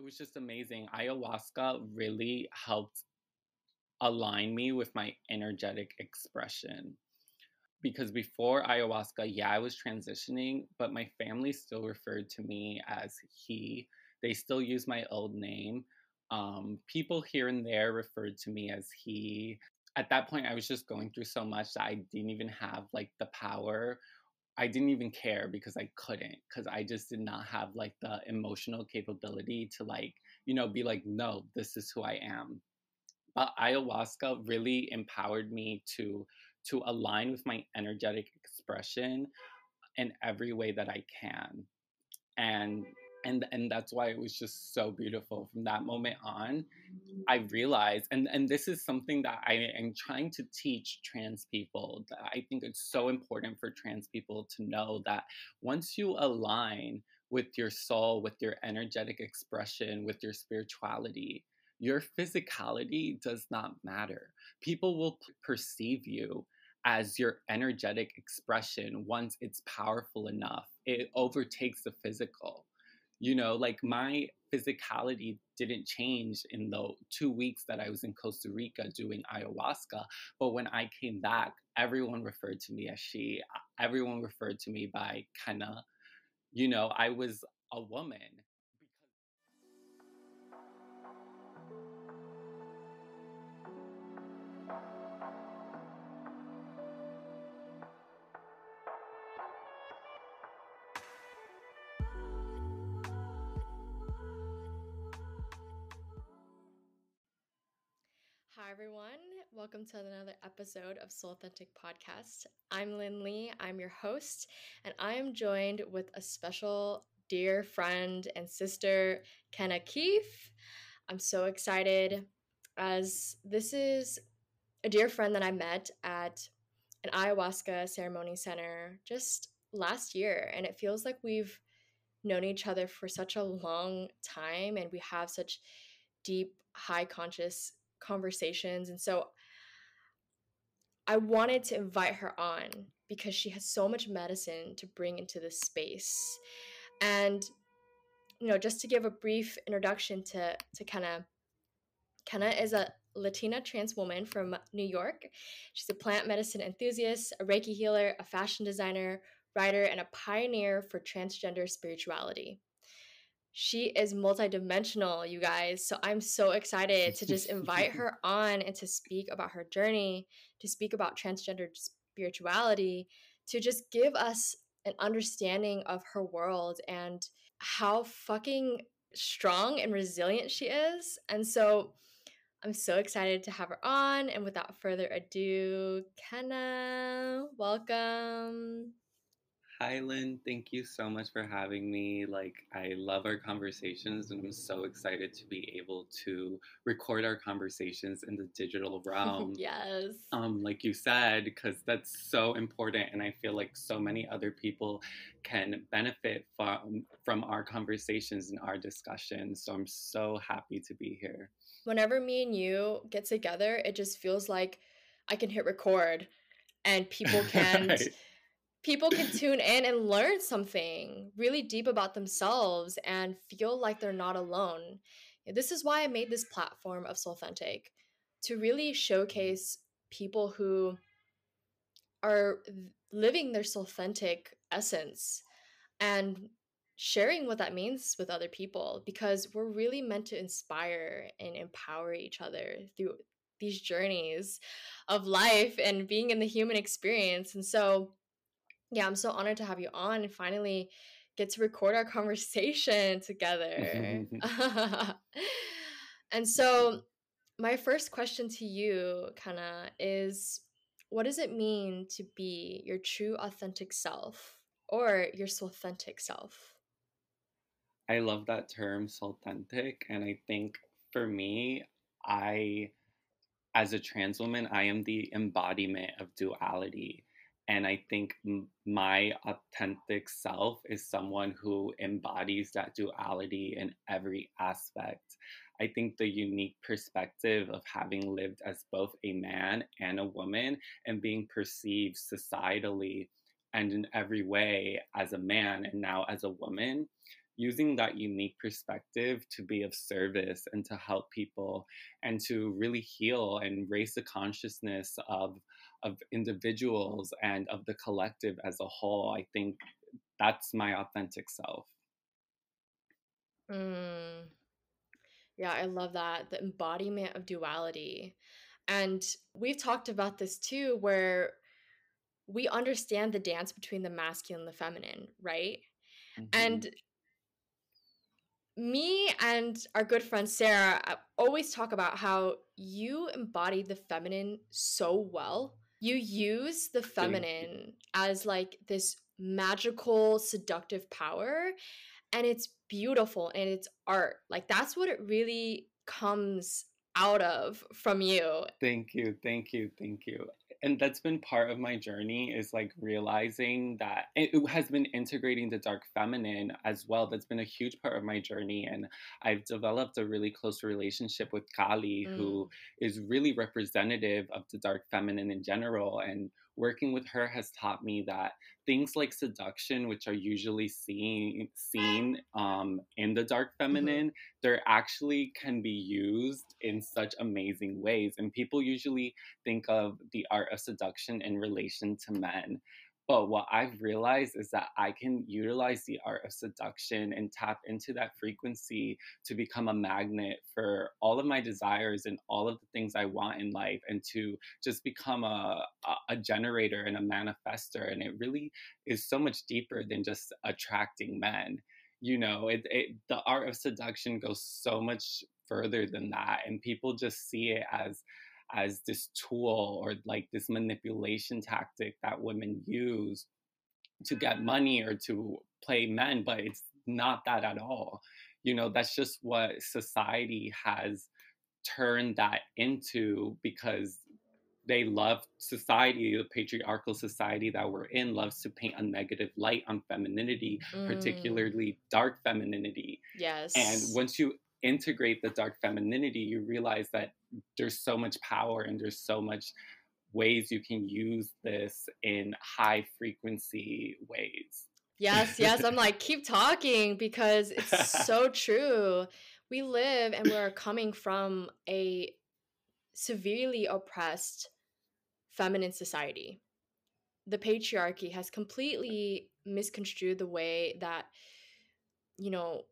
it was just amazing. Ayahuasca really helped align me with my energetic expression. Because before ayahuasca, yeah, I was transitioning, but my family still referred to me as he. They still use my old name. Um, people here and there referred to me as he. At that point, I was just going through so much that I didn't even have like the power I didn't even care because I couldn't because I just did not have like the emotional capability to like, you know, be like, no, this is who I am. But ayahuasca really empowered me to to align with my energetic expression in every way that I can. And and and that's why it was just so beautiful from that moment on. Mm-hmm. I realized and and this is something that i am trying to teach trans people that i think it's so important for trans people to know that once you align with your soul with your energetic expression with your spirituality your physicality does not matter. People will perceive you as your energetic expression once it's powerful enough. It overtakes the physical you know like my physicality didn't change in the two weeks that i was in costa rica doing ayahuasca but when i came back everyone referred to me as she everyone referred to me by of you know i was a woman Everyone. Welcome to another episode of Soul Authentic Podcast. I'm Lynn Lee, I'm your host, and I am joined with a special dear friend and sister, Kenna Keefe. I'm so excited as this is a dear friend that I met at an ayahuasca ceremony center just last year, and it feels like we've known each other for such a long time and we have such deep, high conscious conversations. And so I wanted to invite her on because she has so much medicine to bring into this space. And you know, just to give a brief introduction to to Kenna. Kenna is a Latina trans woman from New York. She's a plant medicine enthusiast, a Reiki healer, a fashion designer, writer, and a pioneer for transgender spirituality she is multidimensional, you guys. So I'm so excited to just invite her on and to speak about her journey, to speak about transgender spirituality, to just give us an understanding of her world and how fucking strong and resilient she is. And so I'm so excited to have her on. And without further ado, Kenna, welcome. Hi, Lynn. Thank you so much for having me. Like, I love our conversations, and I'm so excited to be able to record our conversations in the digital realm. yes. Um, like you said, because that's so important, and I feel like so many other people can benefit from from our conversations and our discussions. So I'm so happy to be here. Whenever me and you get together, it just feels like I can hit record, and people can. right people can tune in and learn something really deep about themselves and feel like they're not alone. This is why I made this platform of Soulthentic to really showcase people who are living their Soulthentic essence and sharing what that means with other people because we're really meant to inspire and empower each other through these journeys of life and being in the human experience. And so yeah, I'm so honored to have you on and finally get to record our conversation together. and so, my first question to you, Kana, is what does it mean to be your true authentic self or your authentic self? I love that term, authentic. And I think for me, I, as a trans woman, I am the embodiment of duality. And I think my authentic self is someone who embodies that duality in every aspect. I think the unique perspective of having lived as both a man and a woman and being perceived societally and in every way as a man and now as a woman, using that unique perspective to be of service and to help people and to really heal and raise the consciousness of of individuals and of the collective as a whole i think that's my authentic self mm. yeah i love that the embodiment of duality and we've talked about this too where we understand the dance between the masculine and the feminine right mm-hmm. and me and our good friend Sarah uh, always talk about how you embody the feminine so well. You use the feminine as like this magical, seductive power, and it's beautiful and it's art. Like, that's what it really comes out of from you. Thank you, thank you, thank you and that's been part of my journey is like realizing that it has been integrating the dark feminine as well that's been a huge part of my journey and i've developed a really close relationship with kali mm. who is really representative of the dark feminine in general and working with her has taught me that things like seduction, which are usually seen seen um, in the dark mm-hmm. feminine, mm-hmm. there actually can be used in such amazing ways. And people usually think of the art of seduction in relation to men. But what I've realized is that I can utilize the art of seduction and tap into that frequency to become a magnet for all of my desires and all of the things I want in life and to just become a, a generator and a manifester. And it really is so much deeper than just attracting men. You know, it, it the art of seduction goes so much further than that. And people just see it as as this tool or like this manipulation tactic that women use to get money or to play men, but it's not that at all. You know, that's just what society has turned that into because they love society, the patriarchal society that we're in loves to paint a negative light on femininity, mm. particularly dark femininity. Yes. And once you integrate the dark femininity, you realize that there's so much power and there's so much ways you can use this in high frequency ways. Yes, yes. I'm like, keep talking because it's so true. We live and we're coming from a severely oppressed feminine society. The patriarchy has completely misconstrued the way that, you know,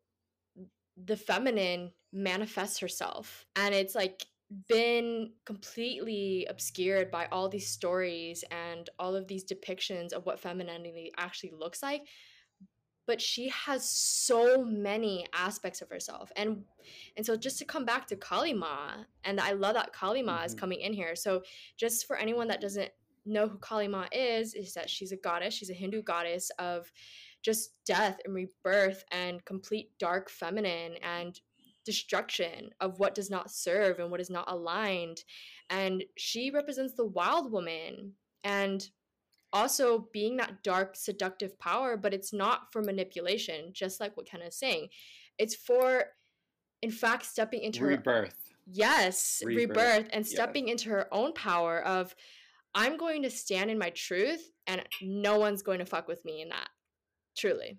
the feminine manifests herself. And it's like been completely obscured by all these stories and all of these depictions of what femininity actually looks like but she has so many aspects of herself and and so just to come back to kali ma and i love that kali ma mm-hmm. is coming in here so just for anyone that doesn't know who kali ma is is that she's a goddess she's a hindu goddess of just death and rebirth and complete dark feminine and destruction of what does not serve and what is not aligned. And she represents the wild woman and also being that dark, seductive power, but it's not for manipulation, just like what Ken is saying. It's for, in fact, stepping into rebirth. Her, yes, rebirth, rebirth and stepping yes. into her own power of, I'm going to stand in my truth and no one's going to fuck with me in that. Truly.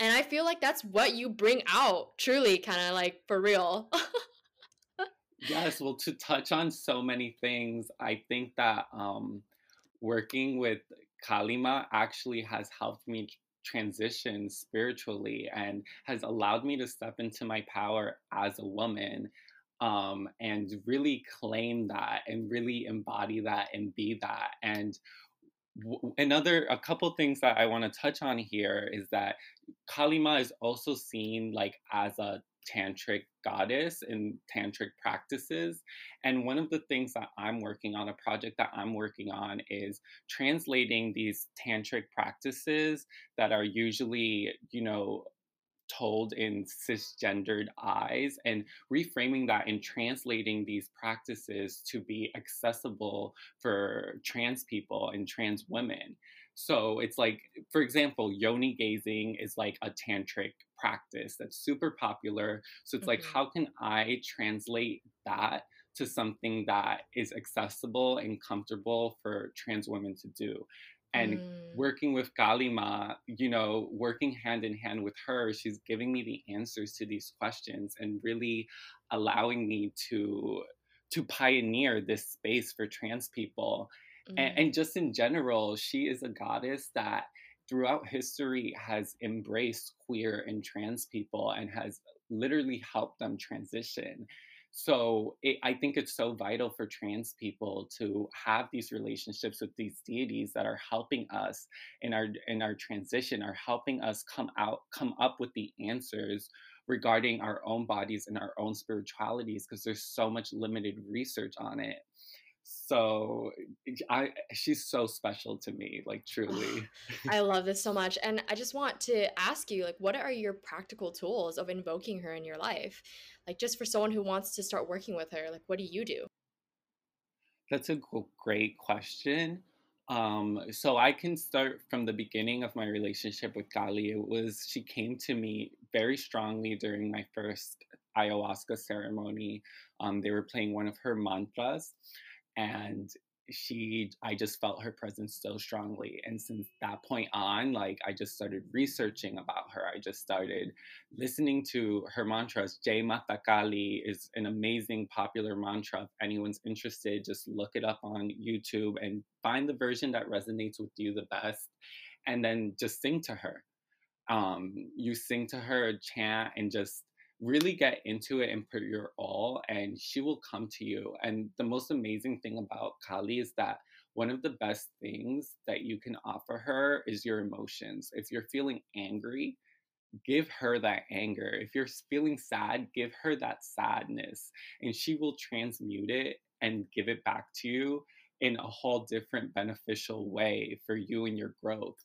And I feel like that's what you bring out, truly, kind of like for real. yes, well, to touch on so many things, I think that um, working with Kali Ma actually has helped me transition spiritually and has allowed me to step into my power as a woman um, and really claim that and really embody that and be that. And another a couple things that I want to touch on here is that Kali Ma is also seen like as a tantric goddess in tantric practices and one of the things that i'm working on a project that i'm working on is translating these tantric practices that are usually you know told in cisgendered eyes and reframing that and translating these practices to be accessible for trans people and trans women. So it's like, for example, yoni gazing is like a tantric practice that's super popular. So it's mm-hmm. like, how can I translate that to something that is accessible and comfortable for trans women to do? And mm. working with Kali Ma, you know, working hand in hand with her, she's giving me the answers to these questions and really allowing me to to pioneer this space for trans people. Mm. And, and just in general, she is a goddess that throughout history has embraced queer and trans people and has literally helped them transition. So it, I think it's so vital for trans people to have these relationships with these deities that are helping us in our in our transition, are helping us come out, come up with the answers regarding our own bodies and our own spiritualities, because there's so much limited research on it. So I she's so special to me, like truly. I love this so much. And I just want to ask you, like, what are your practical tools of invoking her in your life? Like just for someone who wants to start working with her like what do you do that's a great question um, so I can start from the beginning of my relationship with Kali. It was she came to me very strongly during my first ayahuasca ceremony. Um, they were playing one of her mantras, and she i just felt her presence so strongly and since that point on like i just started researching about her. I just started listening to her mantras. Jai mata kali is an amazing popular mantra. If anyone's interested just look it up on youtube and find the version that resonates with you the best and then just sing to her. Um, you sing to her chant and just really get into it and put your all and she will come to you and the most amazing thing about kali is that one of the best things that you can offer her is your emotions. If you're feeling angry give her that anger. If you're feeling sad give her that sadness and she will transmute it and give it back to you in a whole different beneficial way for you and your growth.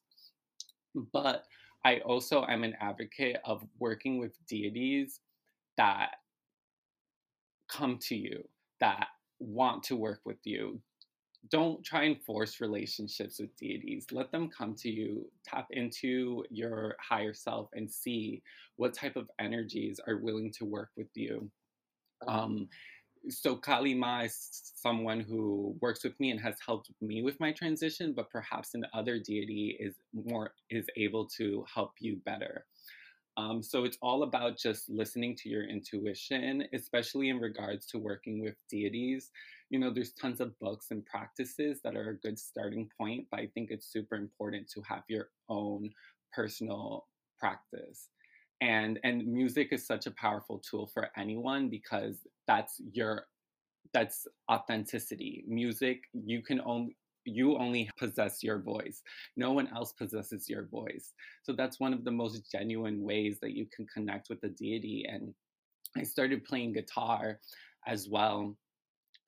But I also am an advocate of working with deities that come to you, that want to work with you. Don't try and force relationships with deities. Let them come to you, tap into your higher self, and see what type of energies are willing to work with you. Um, so Kali Ma is someone who works with me and has helped me with my transition, but perhaps an other deity is more is able to help you better. Um, so it's all about just listening to your intuition, especially in regards to working with deities. You know, there's tons of books and practices that are a good starting point, but I think it's super important to have your own personal practice. And and music is such a powerful tool for anyone because that's your that's authenticity. Music, you can only you only possess your voice. No one else possesses your voice. So that's one of the most genuine ways that you can connect with the deity. And I started playing guitar as well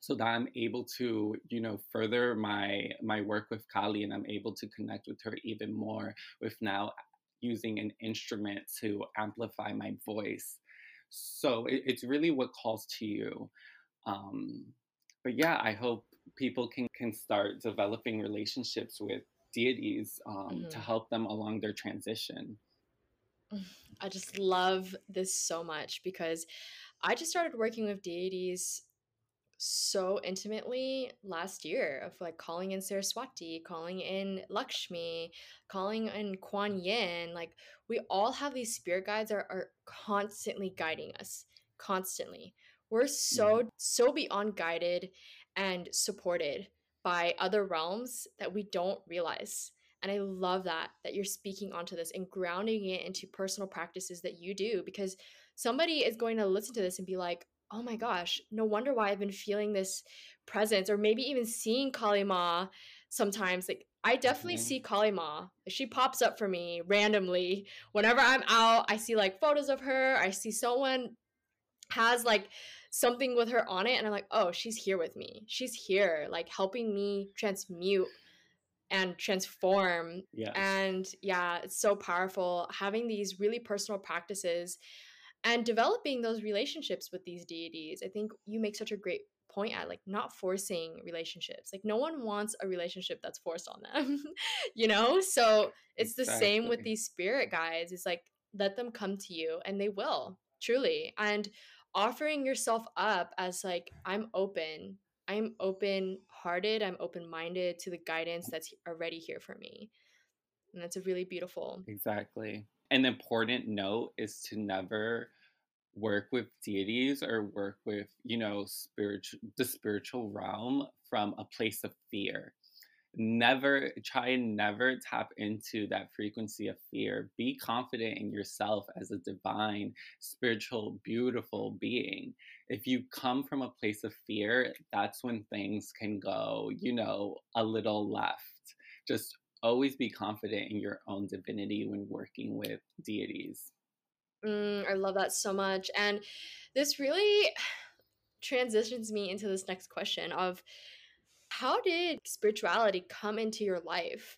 so that I'm able to, you know, further my my work with Kali and I'm able to connect with her even more with now using an instrument to amplify my voice. So it, it's really what calls to you. Um, but yeah, I hope people can can start developing relationships with deities um, mm-hmm. to help them along their transition. I just love this so much because I just started working with deities so intimately last year of like calling in Saraswati, calling in Lakshmi, calling in Kuan Yin. Like we all have these spirit guides are, are constantly guiding us, constantly. We're so, so beyond guided and supported by other realms that we don't realize. And I love that that you're speaking onto this and grounding it into personal practices that you do because somebody is going to listen to this and be like, "Oh my gosh, no wonder why I've been feeling this presence or maybe even seeing Kali Ma sometimes like I definitely mm-hmm. see Kali Ma. She pops up for me randomly whenever I'm out. I see like photos of her. I see someone has like something with her on it and i'm like oh she's here with me she's here like helping me transmute and transform yes. and yeah it's so powerful having these really personal practices and developing those relationships with these deities i think you make such a great point at like not forcing relationships like no one wants a relationship that's forced on them you know so it's exactly. the same with these spirit guides it's like let them come to you and they will truly and offering yourself up as like i'm open I'm open hearted, I'm open minded to the guidance that's already here for me. And that's a really beautiful. Exactly. An important note is to never work with deities or work with, you know, spiritual the spiritual realm from a place of fear. Never try and never tap into that frequency of fear. Be confident in yourself as a divine spiritual beautiful being. If you come from a place of fear that's when things can go you know a little left. Just always be confident in your own divinity when working with deities mm, i love that so much and this really transitions me into this next question of how did spirituality come into your life?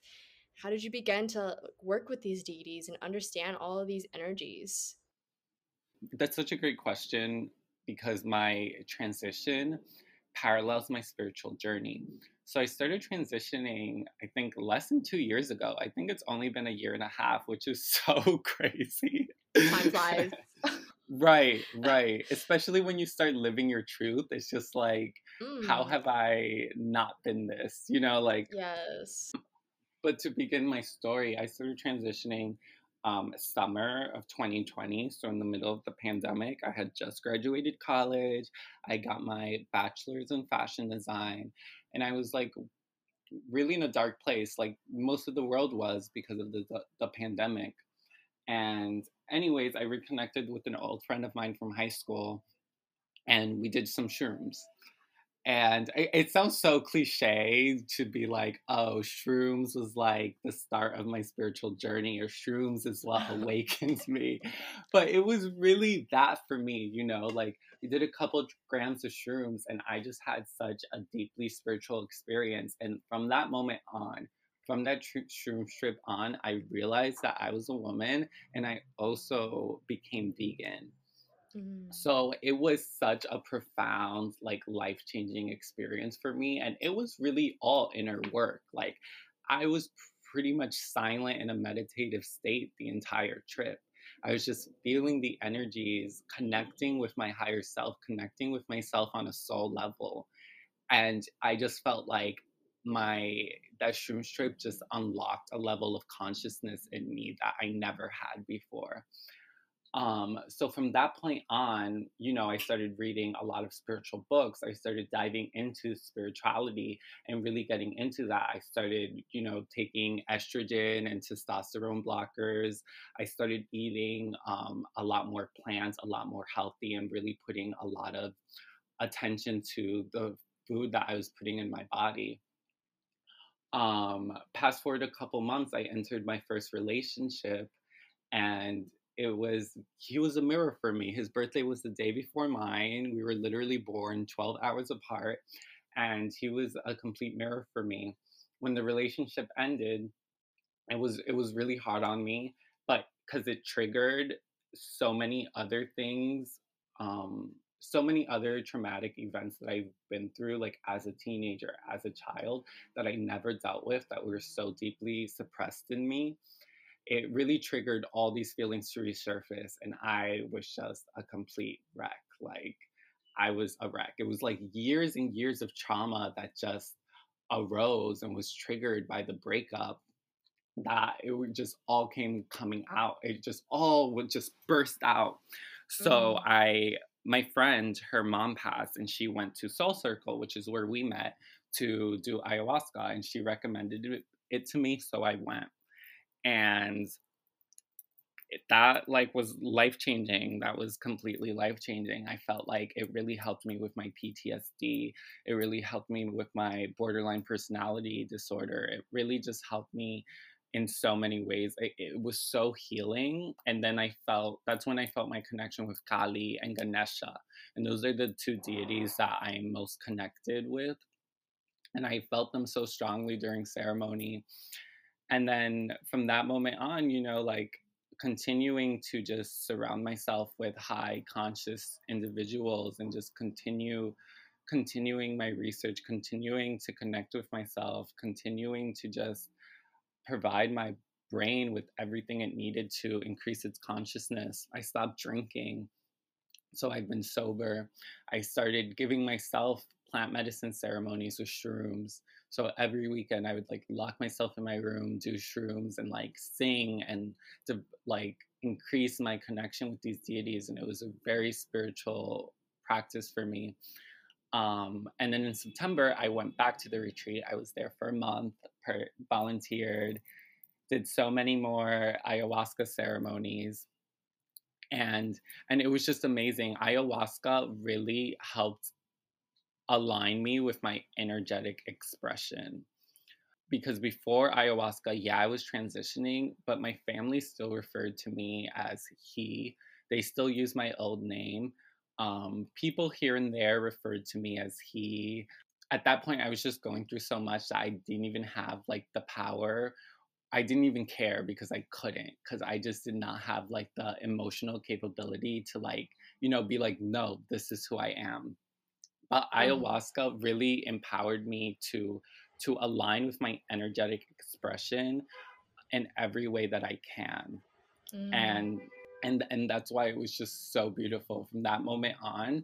How did you begin to work with these deities and understand all of these energies? That's such a great question because my transition parallels my spiritual journey. So I started transitioning, I think, less than two years ago. I think it's only been a year and a half, which is so crazy. Time flies. right, right. Especially when you start living your truth. It's just like, mm. how have I not been this? You know, like yes. But to begin my story, I started transitioning um, summer of 2020. So in the middle of the pandemic, I had just graduated college. I got my bachelor's in fashion design, and I was like really in a dark place, like most of the world was because of the, the, the pandemic. And anyways, I reconnected with an old friend of mine from high school, and we did some shrooms and it, it, sounds so cliche to be like oh shrooms was like the start of my spiritual journey or shrooms is what awakened me. But it was really that for me you know like we did a couple grams of shrooms and i just had such a deeply spiritual experience and from that moment on from that shroom trip on i realized that i was a woman and i also became vegan Mm. So it was such a profound, like life changing experience for me. And it was really all inner work. Like I was pretty much silent in a meditative state the entire trip. I was just feeling the energies, connecting with my higher self, connecting with myself on a soul level. And I just felt like my that shroom trip just unlocked a level of consciousness in me that I never had before. Um, so from that point on, you know, I started reading a lot of spiritual books. I started diving into spirituality and really getting into that. I started, you know, taking estrogen and testosterone blockers. I started eating um, a lot more plants, a lot more healthy, and really putting a lot of attention to the food that I was putting in my body. Um, forward a couple months, I entered my first relationship and it was he was a mirror for me. His birthday was the day before mine. We were literally born 12 hours apart and he was a complete mirror for me. When the relationship ended, it was it was really hard on me, but cuz it triggered so many other things um so many other traumatic events that I've been through, like as a teenager, as a child, that I never dealt with, that were so deeply suppressed in me it really triggered all these feelings to resurface and i was just a complete wreck like i was a wreck. It was like years and years of trauma that just arose and was triggered by the breakup that it would just all came coming out. It just all would just burst out. So mm. i my friend her mom passed and she went to soul circle which is where we met to do ayahuasca and she recommended it, it to me so i went and that like was life changing that was completely life changing i felt like it really helped me with my ptsd it really helped me with my borderline personality disorder it really just helped me in so many ways it, it was so healing and then i felt that's when i felt my connection with kali and ganesha and those are the two deities that i'm most connected with and i felt them so strongly during ceremony and then from that moment on you know like continuing to just surround myself with high conscious individuals and just continue continuing my research continuing to connect with myself continuing to just provide my brain with everything it needed to increase its consciousness i stopped drinking so i've been sober i started giving myself plant medicine ceremonies with shrooms. So every weekend I would like lock myself in my room, do shrooms and like sing and to like increase my connection with these deities. And it was a very spiritual practice for me. Um, and then in September, I went back to the retreat. I was there for a month, per- volunteered, did so many more ayahuasca ceremonies. And and it was just amazing. Ayahuasca really helped align me with my energetic expression. Because before ayahuasca, yeah, I was transitioning, but my family still referred to me as he. They still use my old name. Um, people here and there referred to me as he. At that point, I was just going through so much that I didn't even have like the power I didn't even care because I couldn't because I just did not have like the emotional capability to like you know be like no this is who I am. But mm-hmm. ayahuasca really empowered me to to align with my energetic expression in every way that I can. Mm. And and and that's why it was just so beautiful from that moment on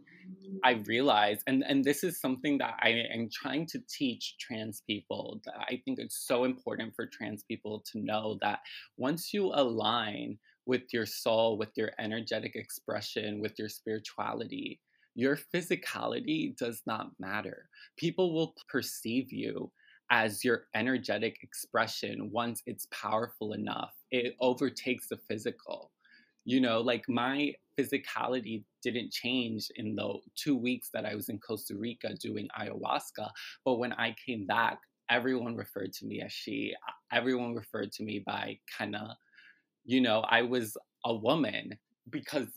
i realized and and this is something that i am trying to teach trans people that i think it's so important for trans people to know that once you align with your soul with your energetic expression with your spirituality your physicality does not matter. People will perceive you as your energetic expression once it's powerful enough. It overtakes the physical. You know like my physicality didn't change in the two weeks that i was in costa rica doing ayahuasca but when i came back everyone referred to me as she. Everyone referred to me by of you know i was a woman because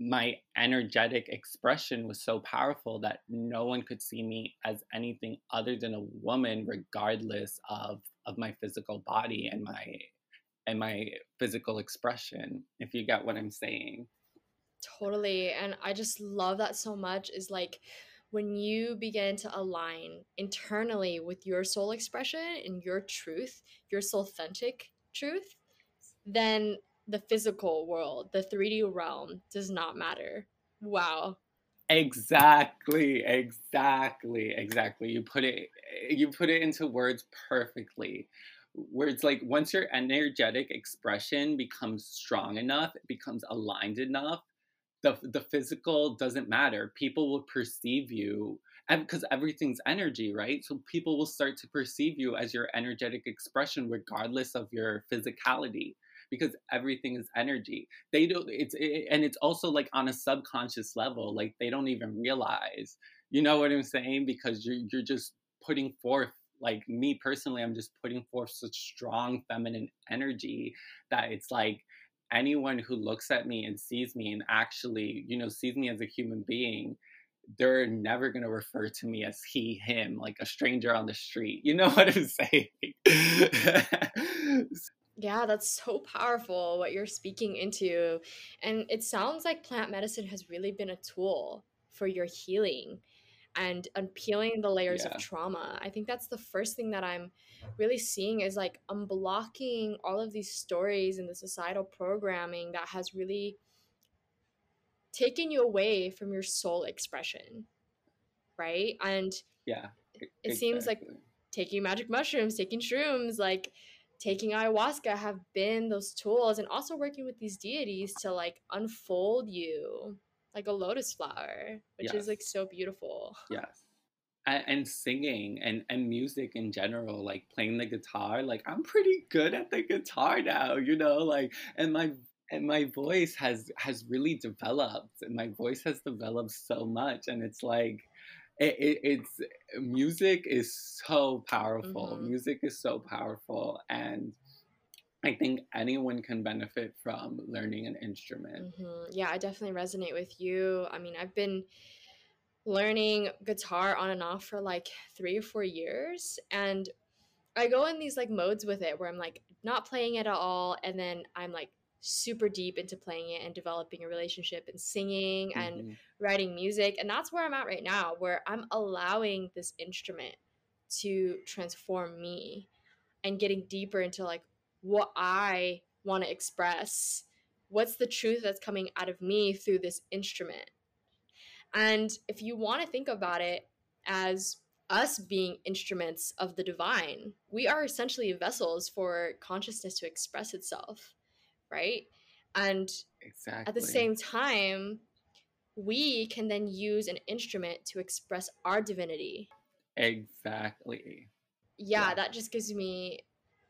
my energetic expression was so powerful that no one could see me as anything other than a woman regardless of of my physical body and my and my physical expression, if you get what I'm saying. Totally. And I just love that so much is like when you begin to align internally with your soul expression and your truth, your soul authentic truth, then the physical world, the 3D realm does not matter. Wow. Exactly, exactly, exactly. You put it you put it into words perfectly where it's like once your energetic expression becomes strong enough, it becomes aligned enough, the the physical doesn't matter. People will perceive you because everything's energy, right? So people will start to perceive you as your energetic expression regardless of your physicality because everything is energy. They don't it's it, and it's also like on a subconscious level, like they don't even realize. You know what I'm saying? Because you're you're just putting forth like me personally i'm just putting forth such strong feminine energy that it's like anyone who looks at me and sees me and actually you know sees me as a human being they're never going to refer to me as he him like a stranger on the street you know what i'm saying yeah that's so powerful what you're speaking into and it sounds like plant medicine has really been a tool for your healing and unpeeling the layers yeah. of trauma. I think that's the first thing that I'm really seeing is like unblocking all of these stories and the societal programming that has really taken you away from your soul expression. Right? And yeah. It exactly. seems like taking magic mushrooms, taking shrooms, like taking ayahuasca have been those tools and also working with these deities to like unfold you like a lotus flower, which yes. is like so beautiful. Yes. And, and, singing and, and music in general, like playing the guitar, like I'm pretty good at the guitar now, you know, like and my and my voice has has really developed and my voice has developed so much and it's like it, it, it's music is so powerful mm-hmm. music is so powerful and I think anyone can benefit from learning an instrument. Mm-hmm. Yeah, I definitely resonate with you. I mean, I've been learning guitar on and off for like three or four years. And I go in these like modes with it where I'm like not playing it at all. And then I'm like super deep into playing it and developing a relationship and singing mm-hmm. and writing music. And that's where I'm at right now, where I'm allowing this instrument to transform me and getting deeper into like what I want to express. What's the truth that's coming out of me through this instrument? And if you want to think about it as us being instruments of the divine. We are essentially vessels for consciousness to express itself, right? And exactly. at the same time, we can then use an instrument to express our divinity. Exactly. Yeah, yeah, that just gives me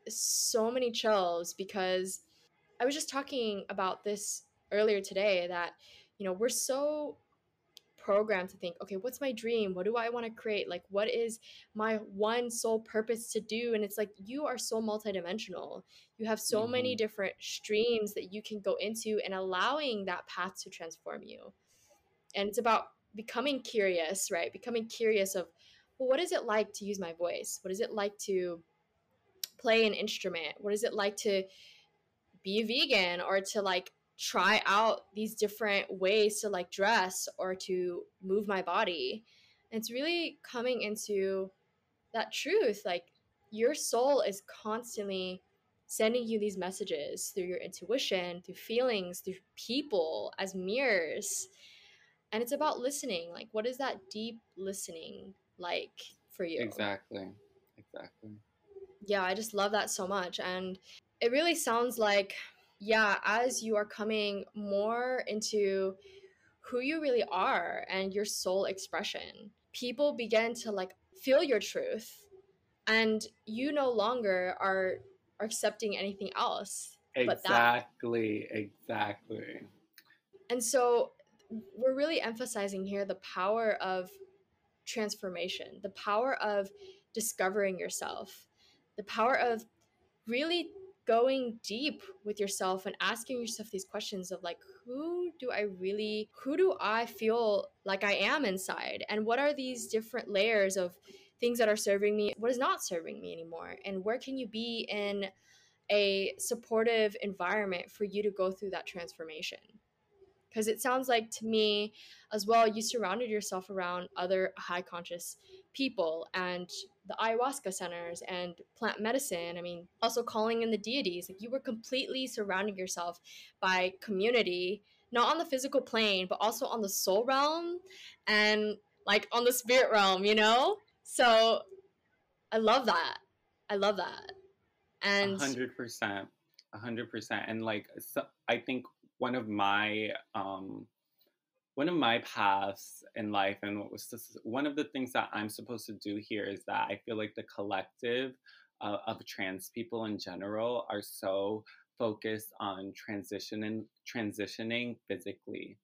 so many chills because I was just talking about this earlier today that, you know, we're so programmed to think, okay, what's my dream? What do I want to create? Like, what is my one sole purpose to do? And it's like, you are so multidimensional. You have so mm-hmm. many different streams that you can go into and allowing that path to transform you. And it's about becoming curious, right? Becoming curious of, well, what is it like to use my voice? What is it like to play an instrument? What is it like to be vegan or to like try out these different ways to like dress or to move my body. And it's really coming into that truth. Like your soul is constantly sending you these messages through your intuition, through feelings, through people as mirrors. And it's about listening. Like, what is that deep listening like for you? Exactly. Exactly. Yeah, I just love that so much. And it really sounds like yeah, as you are coming more into who you really are and your soul expression, people begin to like feel your truth and you no longer are, are accepting anything else. Exactly, exactly. And so we're really emphasizing here the power of transformation, the power of discovering yourself, the power of really going deep with yourself and asking yourself these questions of like who do i really who do i feel like i am inside? And what are these different layers of things that are serving me what is not serving me anymore? And where can you be in a supportive environment for you to go through that transformation? Because it sounds like to me as well you surrounded yourself around other high conscious people and the ayahuasca centers and plant medicine i mean also calling in the deities like you were completely surrounding yourself by community not on the physical plane but also on the soul realm and like on the spirit realm you know? So i love that. I love that. And 100% 100% and like so i think one of my um one of my paths in life and what was this, one of the things that i'm supposed to do here is that i feel like the collective uh, of trans people in general are so focused on transition and transitioning physically.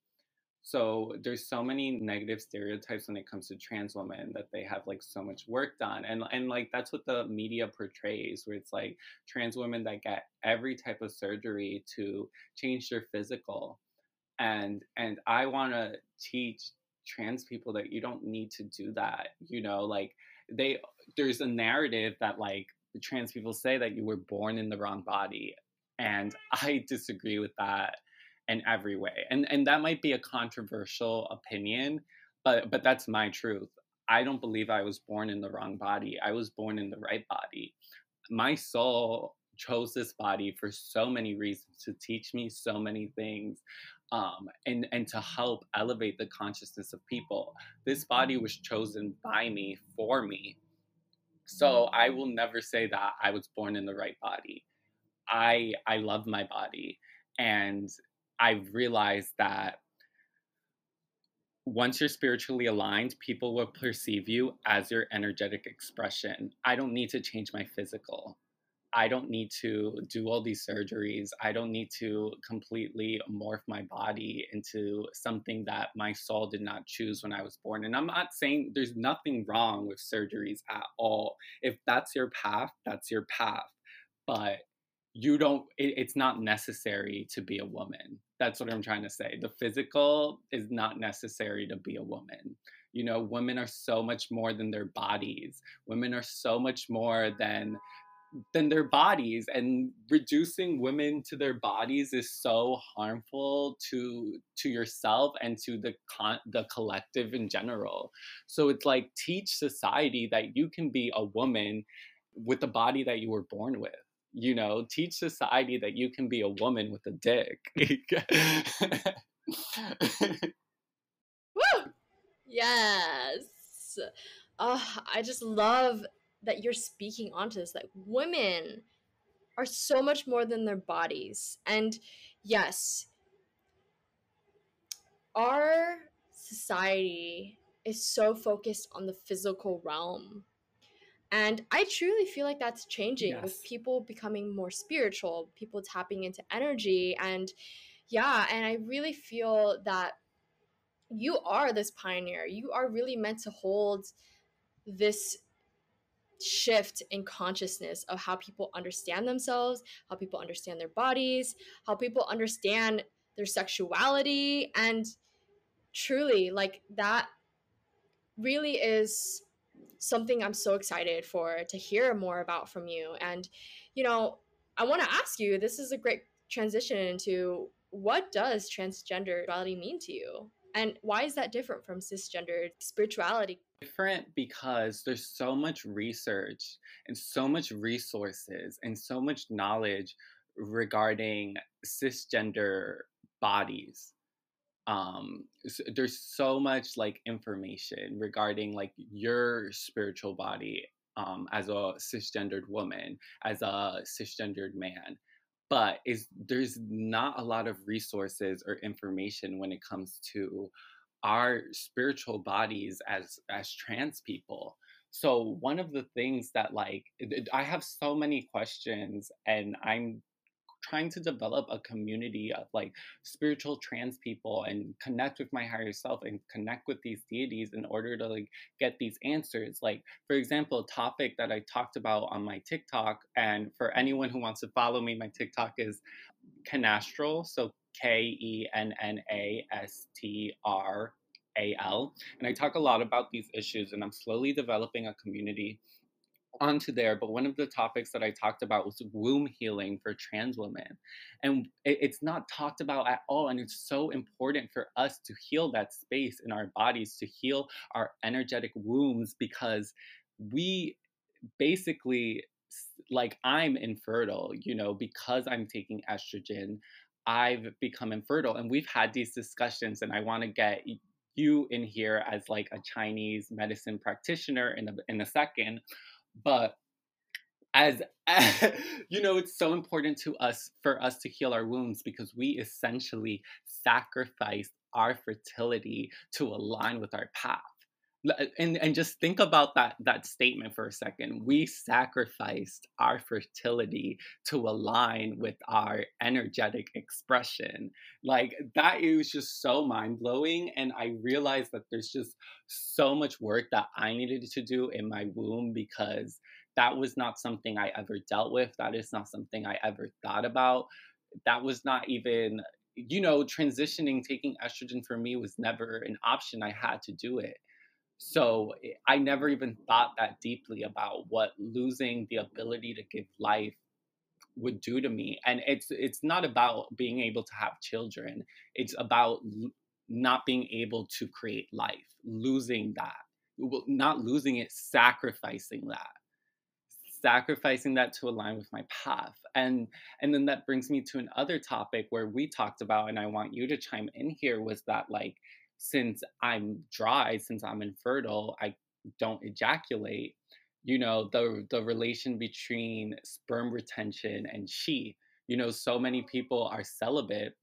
So there's so many negative stereotypes when it comes to trans women that they have like so much work done and and like that's what the media portrays where it's like trans women that get every type of surgery to change their physical and and I want to teach trans people that you don't need to do that you know like they there's a narrative that like trans people say that you were born in the wrong body and I disagree with that in every way. And and that might be a controversial opinion, but but that's my truth. I don't believe I was born in the wrong body. I was born in the right body. My soul chose this body for so many reasons to teach me so many things um, and and to help elevate the consciousness of people. This body was chosen by me for me. So I will never say that I was born in the right body. I I love my body and I've realized that once you're spiritually aligned, people will perceive you as your energetic expression. I don't need to change my physical. I don't need to do all these surgeries. I don't need to completely morph my body into something that my soul did not choose when I was born. And I'm not saying there's nothing wrong with surgeries at all. If that's your path, that's your path. But you don't it, it's not necessary to be a woman that's what i'm trying to say the physical is not necessary to be a woman you know women are so much more than their bodies women are so much more than than their bodies and reducing women to their bodies is so harmful to to yourself and to the con the collective in general so it's like teach society that you can be a woman with the body that you were born with you know, teach society that you can be a woman with a dick. Woo! Yes. uh, I just love that you're speaking onto this. Like women are so much more than their bodies. And yes, our society is so focused on the physical realm. And I truly feel like that's changing yes. with people becoming more spiritual, people tapping into energy. And yeah, and I really feel that you are this pioneer. You are really meant to hold this shift in consciousness of how people understand themselves, how people understand their bodies, how people understand their sexuality and truly like that really is something I'm so excited for to hear more about from you. And you know I want to ask you this is a great transition into what does transgenderality mean to you and why is that different from cisgendered spirituality? Different because there's so much research and so much resources and so much knowledge regarding cisgender bodies. Um there's so much like information regarding like your spiritual body um as a cisgendered woman as a cisgendered man but is there's not a lot of resources or information when it comes to our spiritual bodies as as trans people. So one of the things that like i have so many questions and i'm trying to develop a community of like spiritual trans people and connect with my higher self and connect with these deities in order to like get these answers like for example a topic that i talked about on my tiktok and for anyone who wants to follow me my tiktok is Kennastral so k-e-n-n-a-s-t-r AL. And I talk a lot about these issues, and I'm slowly developing a community onto there, but one of the topics that I talked about was womb healing for trans women. And it's not talked about at all. And it's so important for us to heal that space in our bodies, to heal our energetic wombs, because we basically, like, I'm infertile, you know, because I'm taking estrogen. I've become infertile, and we've had these discussions, and I want to get you in here as like a Chinese medicine practitioner in a, in a second but as, as you know it's so important to us for us to heal our wounds because we essentially sacrifice our fertility to align with our path Uh, and and just think about that that statement for a second. We sacrificed our fertility to align with our energetic expression. Like that is just so mind-blowing and i realized that there's just so much work that i needed to do in my womb because that was not something i ever dealt with that is not something i ever thought about. That was not even you know transitioning taking estrogen for me was never an option i had to do it so eh, I never even thought that deeply about what losing the ability to give life would do to me. And it's it's not about being able to have children. It's about not being able to create life, losing that. Not losing it, sacrificing that. Sacrificing that to align with my path. And and then that brings me to another topic where we talked about and I want you to chime in here was that like since I'm dry, since I'm infertile, I don't ejaculate. You know, the the relation between sperm retention and chi. You know, so many people are celibate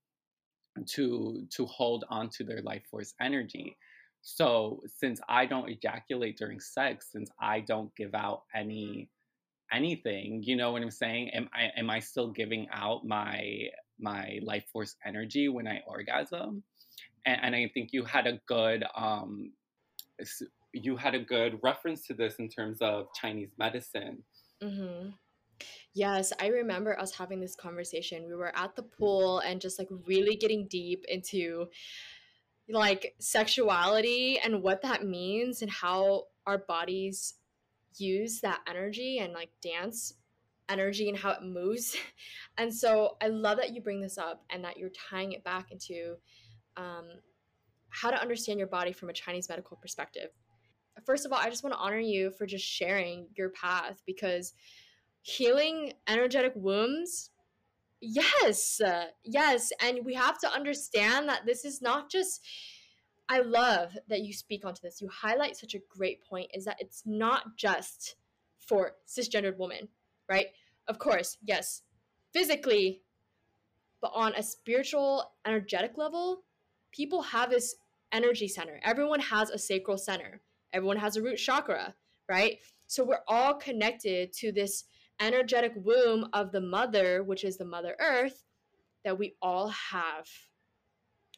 to to hold on to their life force energy. So since I don't ejaculate during sex, since I don't give out any anything, you know what I'm saying? Am I am I still giving out my my life force energy when I orgasm? And, and I think you had a good um, you had a good reference to this in terms of Chinese medicine. Mm-hmm. Yes, I remember us having this conversation. We were at the pool and just like really getting deep into like sexuality and what that means and how our bodies use that energy and like dance energy and how it moves. And so I love that you bring this up and that you're tying it back into um, how to understand your body from a Chinese medical perspective. First of all, I just want to honor you for just sharing your path because healing energetic wombs, yes, yes. And we have to understand that this is not just I love that you speak onto this. You highlight such a great point is that it's not just for cisgendered women, right? Of course, yes, physically, but on a spiritual, energetic level, people have this energy center. Everyone has a sacral center. Everyone has a root chakra, right? So we're all connected to this energetic womb of the mother, which is the mother earth, that we all have.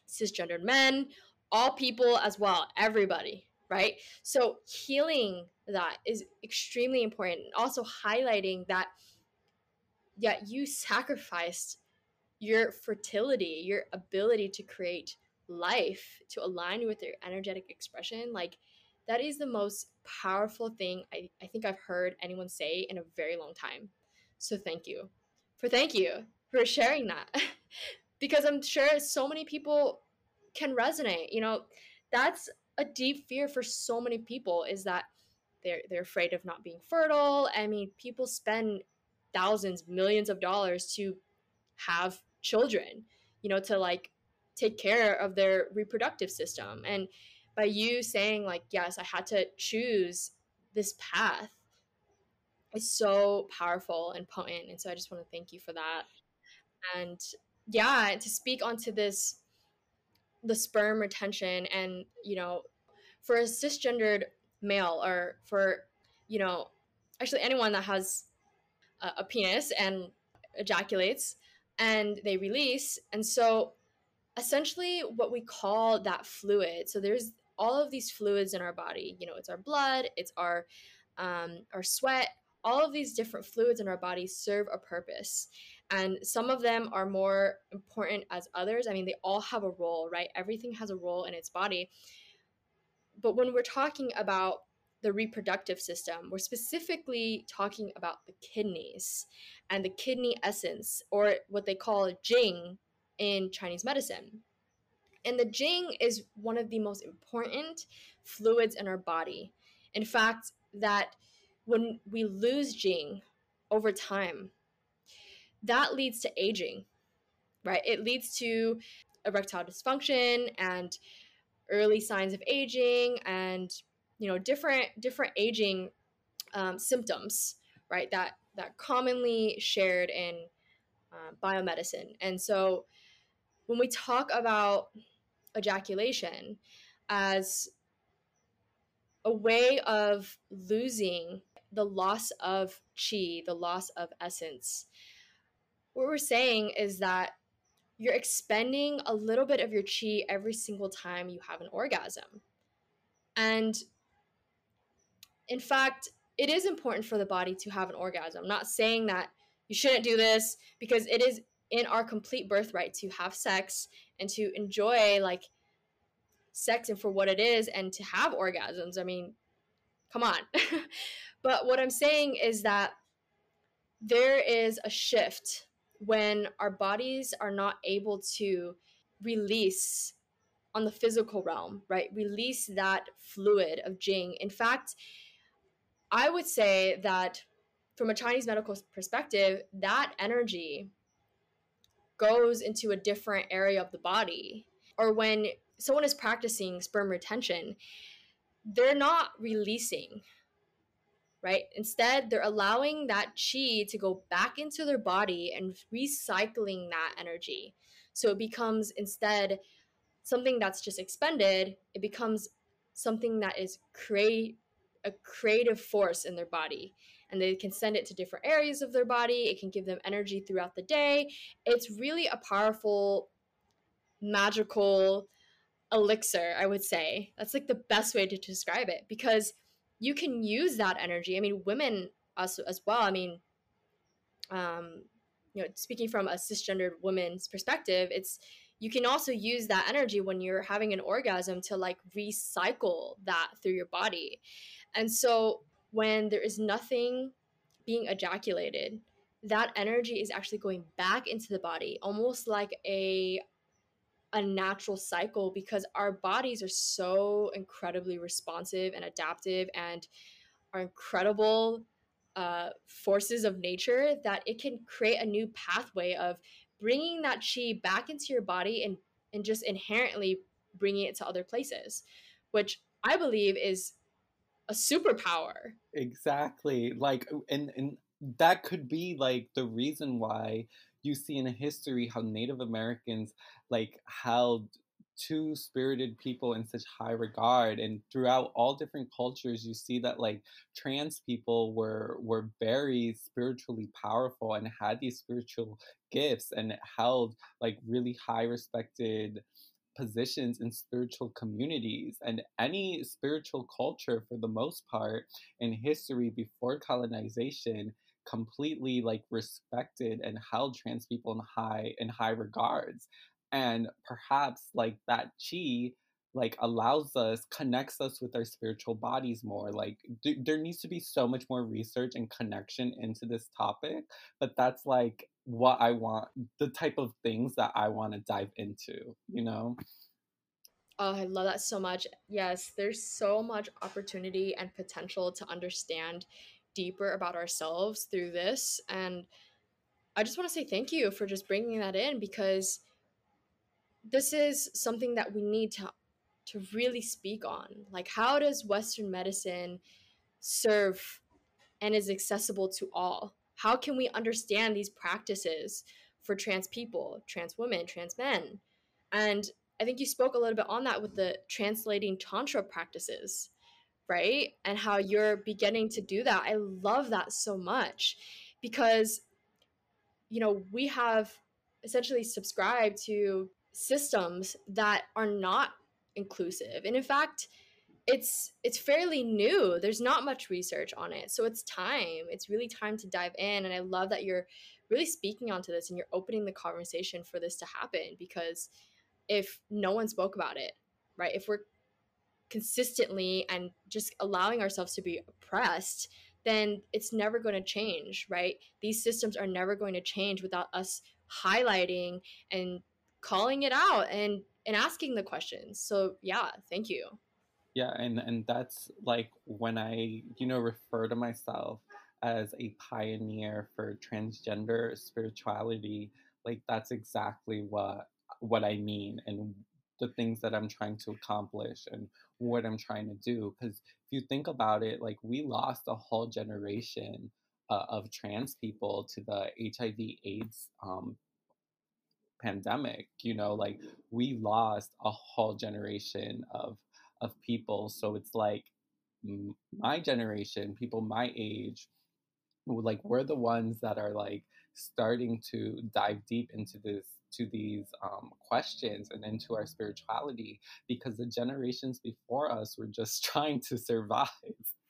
Cisgendered men, all people as well, everybody, right? So healing that is extremely important. Also highlighting that yeah, you sacrificed your fertility, your ability to create life to align with your energetic expression. Like that is the most powerful thing I, I think I've heard anyone say in a very long time. So thank you. For thank you for sharing that. because I'm sure so many people can resonate. You know, that's a deep fear for so many people is that they're they're afraid of not being fertile. I mean, people spend thousands, millions of dollars to have children, you know, to like take care of their reproductive system. And by you saying like, yes, I had to choose this path is so powerful and potent. And so I just want to thank you for that. And yeah, to speak onto this the sperm retention and you know for a cisgendered male or for you know actually anyone that has a, a penis and ejaculates and they release and so essentially what we call that fluid so there's all of these fluids in our body you know it's our blood it's our um, our sweat all of these different fluids in our body serve a purpose and some of them are more important as others. I mean, they all have a role, right? Everything has a role in its body. But when we're talking about the reproductive system, we're specifically talking about the kidneys and the kidney essence, or what they call jing in Chinese medicine. And the jing is one of the most important fluids in our body. In fact, that when we lose jing over time, that leads to aging, right? It leads to erectile dysfunction and early signs of aging and you know different different aging um, symptoms right that that commonly shared in uh, biomedicine and so when we talk about ejaculation as a way of losing the loss of chi the loss of essence what we're saying is that you're expending a little bit of your chi every single time you have an orgasm. And in fact, it is important for the body to have an orgasm. I'm not saying that you shouldn't do this because it is in our complete birthright to have sex and to enjoy like sex and for what it is and to have orgasms. I mean, come on. but what I'm saying is that there is a shift when our bodies are not able to release on the physical realm, right? Release that fluid of Jing. In fact, I would say that from a Chinese medical perspective, that energy goes into a different area of the body. Or when someone is practicing sperm retention, they're not releasing right? Instead, they're allowing that chi to go back into their body and recycling that energy. So it becomes instead something that's just expended, it becomes something that is create a creative force in their body and they can send it to different areas of their body. It can give them energy throughout the day. It's really a powerful, magical elixir, I would say. That's like the best way to describe it because you can use that energy. I mean, women as, as well. I mean, um, you know, speaking from a cisgendered woman's perspective, it's you can also use that energy when you're having an orgasm to like recycle that through your body. And so when there is nothing being ejaculated, that energy is actually going back into the body, almost like a a natural cycle because our bodies are so incredibly responsive and adaptive and are incredible uh, forces of nature that it can create a new pathway of bringing that chi back into your body and and just inherently bringing it to other places, which I believe is a superpower. Exactly. Like uh, and and that could be like the reason why you see in history how Native Americans like held two spirited people in such high regard and throughout all different cultures you see that like trans people were were very spiritually powerful and had these spiritual gifts and held like really high respected positions in spiritual communities and any spiritual culture for the most part in history before colonization completely like respected and held trans people in high in high regards. And perhaps like that chi like allows us connects us with our spiritual bodies more like th- there needs to be so much more research and connection into this topic but that's like what i want the type of things that i want to dive into you know Oh, I love that so much. Yes, there's so much opportunity and potential to understand deeper about ourselves through this. And I just want to say thank you for just bringing that in because this is something that we need to to really speak on. Like how does western medicine serve and is accessible to all? How can we understand these practices for trans people, trans women, trans men? And I think you spoke a little bit on that with the translating tantra practices, right? And how you're beginning to do that. I love that so much because you know, we have essentially subscribed to systems that are not inclusive. And in fact, it's it's fairly new. There's not much research on it. So it's time. It's really time to dive in and I love that you're really speaking onto this and you're opening the conversation for this to happen because if no one spoke about it, right? If we're consistently and just allowing ourselves to be oppressed, then it's never going to change, right? These systems are never going to change without us highlighting and calling it out and and asking the questions. So yeah, thank you. Yeah, and and that's like when I you know refer to myself as a pioneer for transgender spirituality, like that's exactly what what I mean and the things that I'm trying to accomplish and what I'm trying to do. Because if you think about it, like we lost a whole generation uh, of trans people to the HIV/AIDS um, pandemic you know like we lost a whole generation of of people so it's like my generation people my age like we're the ones that are like starting to dive deep into this to these um, questions and into our spirituality because the generations before us were just trying to survive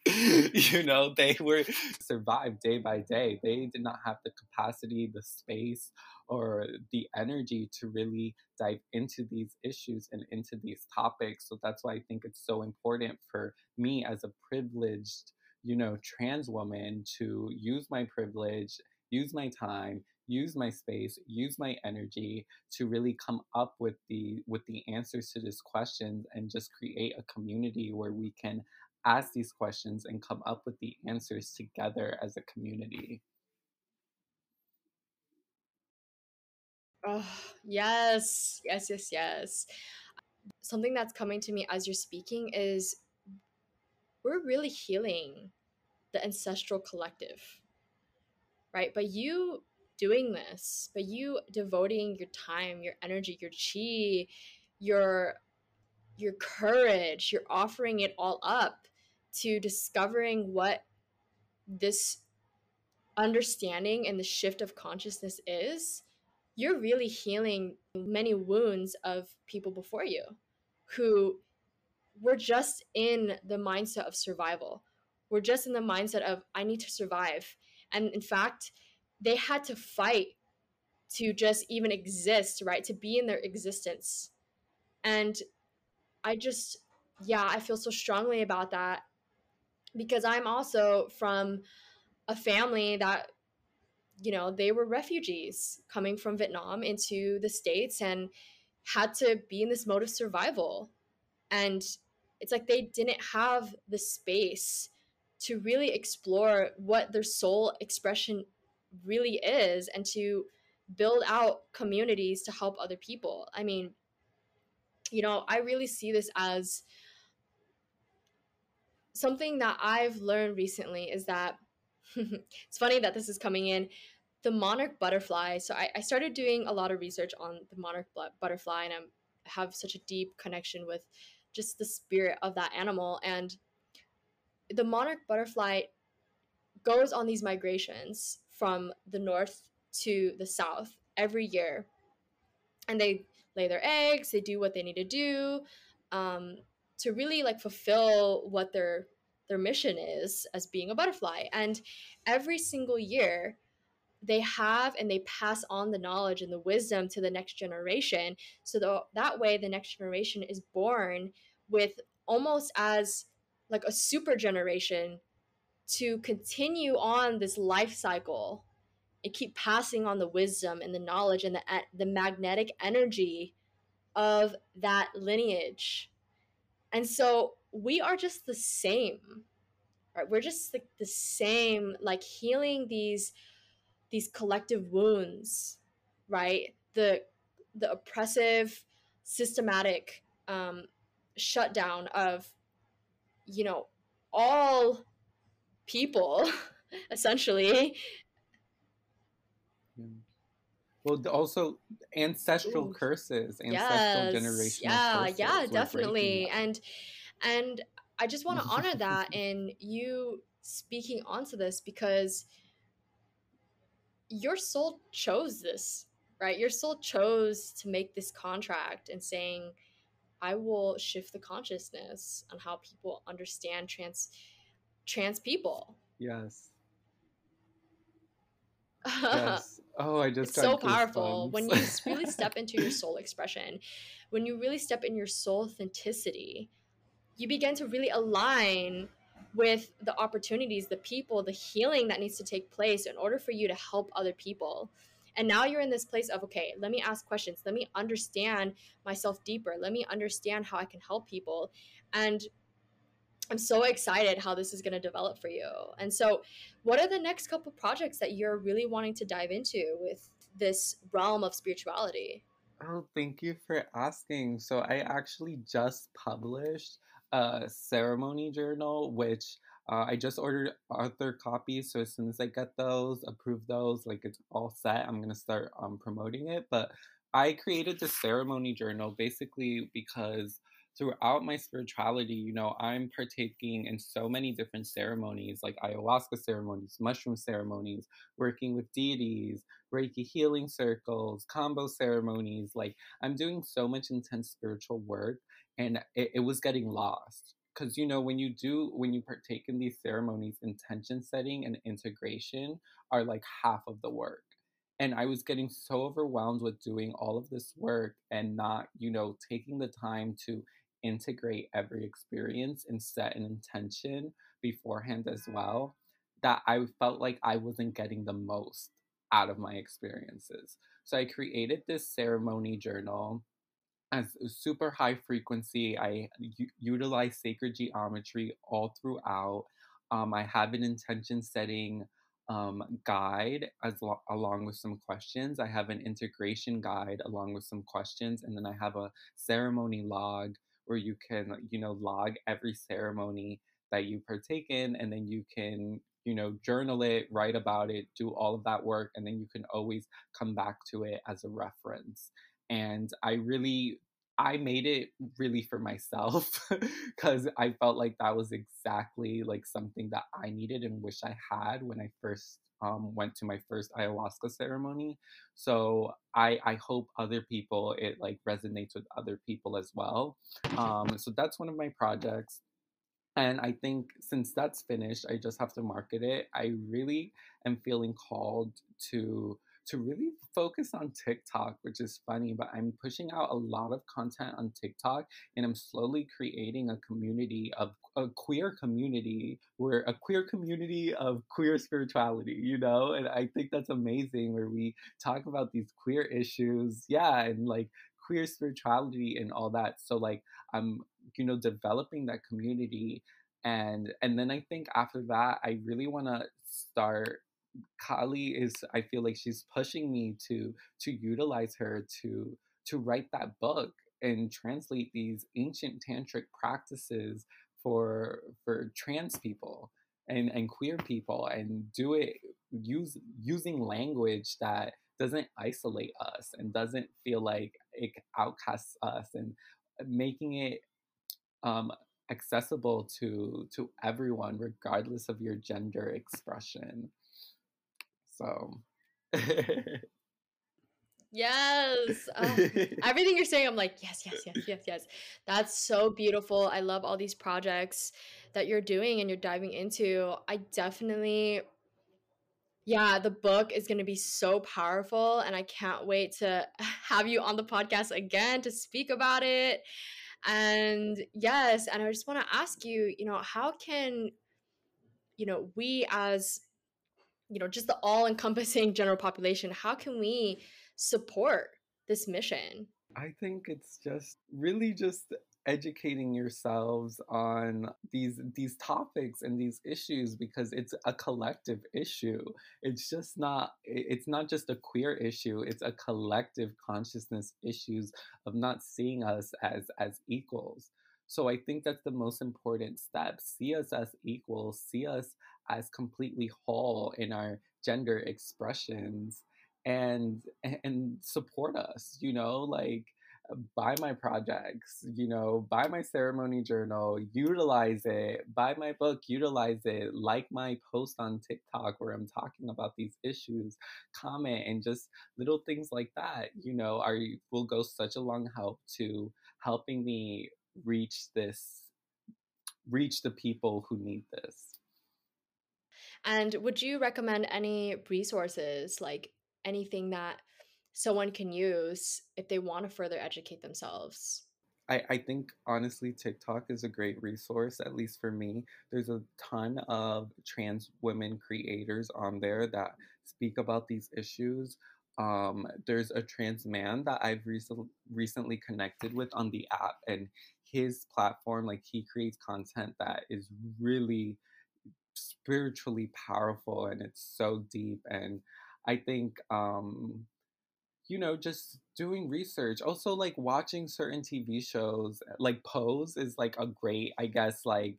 you know, they were survived day by day. They did not have the capacity, the space, or the energy to really dive into these issues and into these topics. So that's why I think it's so important for me as a privileged, you know, trans woman to use my privilege, use my time, use my space use my energy to really come up with the with the answers to this question and just create a community where we can ask these questions and come up with the answers together as a community. Oh, yes, yes, yes, yes. Something that's coming to me as you're speaking is we're really healing the ancestral collective, right? But you doing this, but you devoting your time, your energy, your chi, your your courage, you're offering it all up to discovering what this understanding and the shift of consciousness is, you're really healing many wounds of people before you who were just in the mindset of survival. We're just in the mindset of, I need to survive. And in fact, they had to fight to just even exist, right? To be in their existence. And I just, yeah, I feel so strongly about that because I'm also from a family that you know they were refugees coming from Vietnam into the states and had to be in this mode of survival and it's like they didn't have the space to really explore what their soul expression really is and to build out communities to help other people. I mean, you know, I really see this as something that I've learned recently is that it's funny that this is coming in. The monarch butterfly. So I, I started doing a lot of research on the monarch butterfly, and I have such a deep connection with just the spirit of that animal. And the monarch butterfly goes on these migrations from the north to the south every year. And they lay their eggs, they do what they need to do um, to really like fulfill what their their mission is as being a butterfly. And every single year, they have and they pass on the knowledge and the wisdom to the next generation. So the, that way, the next generation is born with almost as like a super generation to continue on this life cycle and keep passing on the wisdom and the knowledge and the, the magnetic energy of that lineage. And so we are just the same. Right? We're just like the same, like healing these these collective wounds, right? The the oppressive, systematic um, shutdown of, you know, all people, essentially, yeah. well, also ancestral Ooh. curses, ancestral yes. generational yeah. Yeah, definitely. And and I just want to honor that and you speaking onto this because your soul chose this, right? Your soul chose to make this contract and saying, I will shift the consciousness on how people understand trans trans people. Yes. yes. Oh, I just it's so powerful when you really step into your soul expression, when you really step in your soul authenticity, you begin to really align with the opportunities, the people, the healing that needs to take place in order for you to help other people. And now you're in this place of, okay, let me ask questions. Let me understand myself deeper. Let me understand how I can help people. And I'm so excited how this is going to develop for you. And so, what are the next couple projects that you're really wanting to dive into with this realm of spirituality? Oh, thank you for asking. So, I actually just published a ceremony journal, which uh, I just ordered author copies. So, as soon as I get those, approve those, like it's all set, I'm to start um, promoting it. But I created the ceremony journal basically because throughout my spirituality, you know, I'm partaking in so many different ceremonies, like ayahuasca ceremonies, mushroom ceremonies, working with deities, Reiki healing circles, Kambo ceremonies. Like, I'm doing so much intense spiritual work, and it, it was getting lost. Because, you know, when you do, when you partake in these ceremonies, intention setting and integration are like half of the work and i was getting so overwhelmed with doing all of this work and not you know taking the time to integrate every experience and set an intention beforehand as well that I felt like I wasn't getting the most out of my experiences. So I created this ceremony journal as super high frequency. I u- utilize sacred geometry all throughout. Um, I have an intention setting um, guide as lo- along with some questions. I have an integration guide along with some questions, and then I have a ceremony log where you can, you know, log every ceremony that you partake in and then you can you know journal it write about it do all of that work and then you can always come back to it as a reference and i really i made it really for myself because i felt like that was exactly like something that i needed and wish i had when i first um, went to my first ayahuasca ceremony. So I I hope other people it like resonates with other people as well. Um, so that's one of my projects. And I think since that's finished, I just have to market it. I really am feeling called to to really focus on TikTok, which is funny, but I'm pushing out a lot of content on TikTok and I'm slowly creating a community of a queer community where a queer community of queer spirituality, you know? And I think that's amazing where we talk about these queer issues, yeah, and like queer spirituality and all that. So like I'm, you know, developing that community and and then I think after that I really want to start Kali is I feel like she's pushing me to to utilize her to to write that book and translate these ancient tantric practices for for trans people and and queer people and do it use using language that doesn't isolate us and doesn't feel like it outcasts us and making it um, accessible to to everyone regardless of your gender expression so Yes. Oh, everything you're saying, I'm like, yes, yes, yes, yes, yes. That's so beautiful. I love all these projects that you're doing and you're diving into. I definitely, yeah, the book is going to be so powerful. And I can't wait to have you on the podcast again to speak about it. And yes, and I just want to ask you, you know, how can, you know, we as, you know, just the all encompassing general population, how can we support this mission? I think it's just really just educating yourselves on these these topics and these issues because it's a collective issue. It's just not it's not just a queer issue it's a collective consciousness issues of not seeing us as as equals. So i think that's the most important step. See us as equals see us as completely whole in our gender expressions and and support us you know like buy my projects you know buy my ceremony journal utilize it buy my book utilize it like my post on tiktok where i'm talking about these issues comment and just little things like that you know are will go such a long help to helping me reach this reach the people who need this and would you recommend any resources like anything that someone can use if they want to further educate themselves? I, I think honestly, TikTok is a great resource, at least for me. There's a ton of trans women creators on there that speak about these issues. Um, there's a trans man that I've recently recently connected with on the app, and his platform, like he creates content that is really spiritually powerful and it's so deep. And I think, um, you know, just doing research. Also, like watching certain TV shows, like Pose is like a great, I guess, like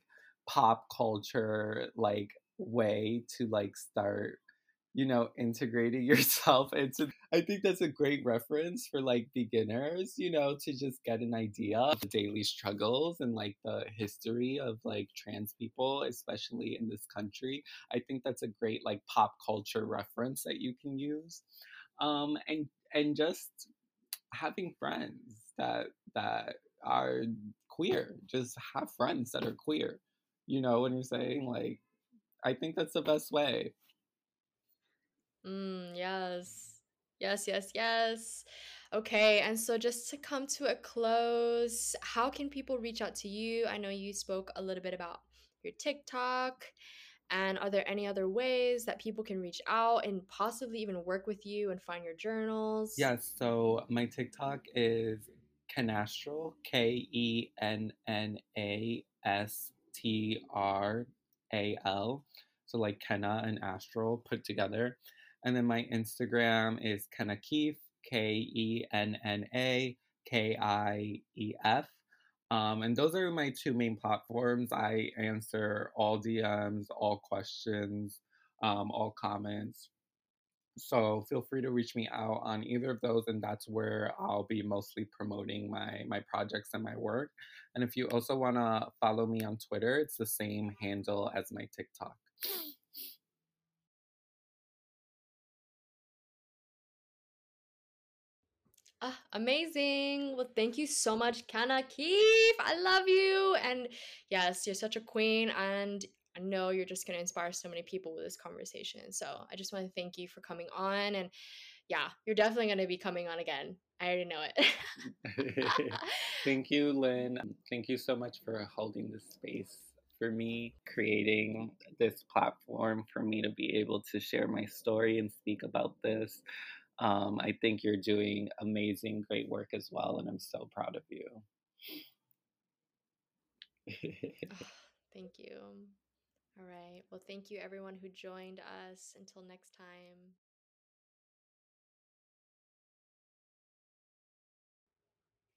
pop culture, like way to like start you know integrating yourself into i think that's a great reference for like beginners you know to just get an idea of the daily struggles and like the history of like trans people especially in this country. I think that's a great like pop culture reference that you can use. Um and and just having friends that that are queer just have friends that are queer you know what i'm saying? Like i think that's the best way. Mm, yes. Yes, yes, yes. Okay, and so just to come to a close, how can people reach out to you? I know you spoke a little bit about your TikTok. And are there any other ways that people can reach out and possibly even work with you and find your journals? Yes, so my TikTok is Kennastral, K E N N A S T R A L. So like Kenna and Astral put together. And then my Instagram is Kenna Kief, K E N N A K I E F. Um, and those are my two main platforms. I answer all DMs, all questions, um, all comments. So feel free to reach me out on either of those, and that's where I'll be mostly promoting my my projects and my work. And if you also want to follow me on Twitter, it's the same handle as my TikTok. Ah, amazing. Well, thank you so much, Kenna Kief. I love you. And yes, you're such a queen. And I know you're just going to inspire so many people with this conversation. So I just want to thank you for coming on. And yeah, you're definitely going to be coming on again. I already know it. thank you, Lynn. Thank you so much for holding this space for me, creating this platform for me to be able to share my story and speak about this. Um, I think you're doing amazing, great work as well, and I'm so proud of you. oh, thank you. All right. Well, thank you everyone who joined us. Until next time.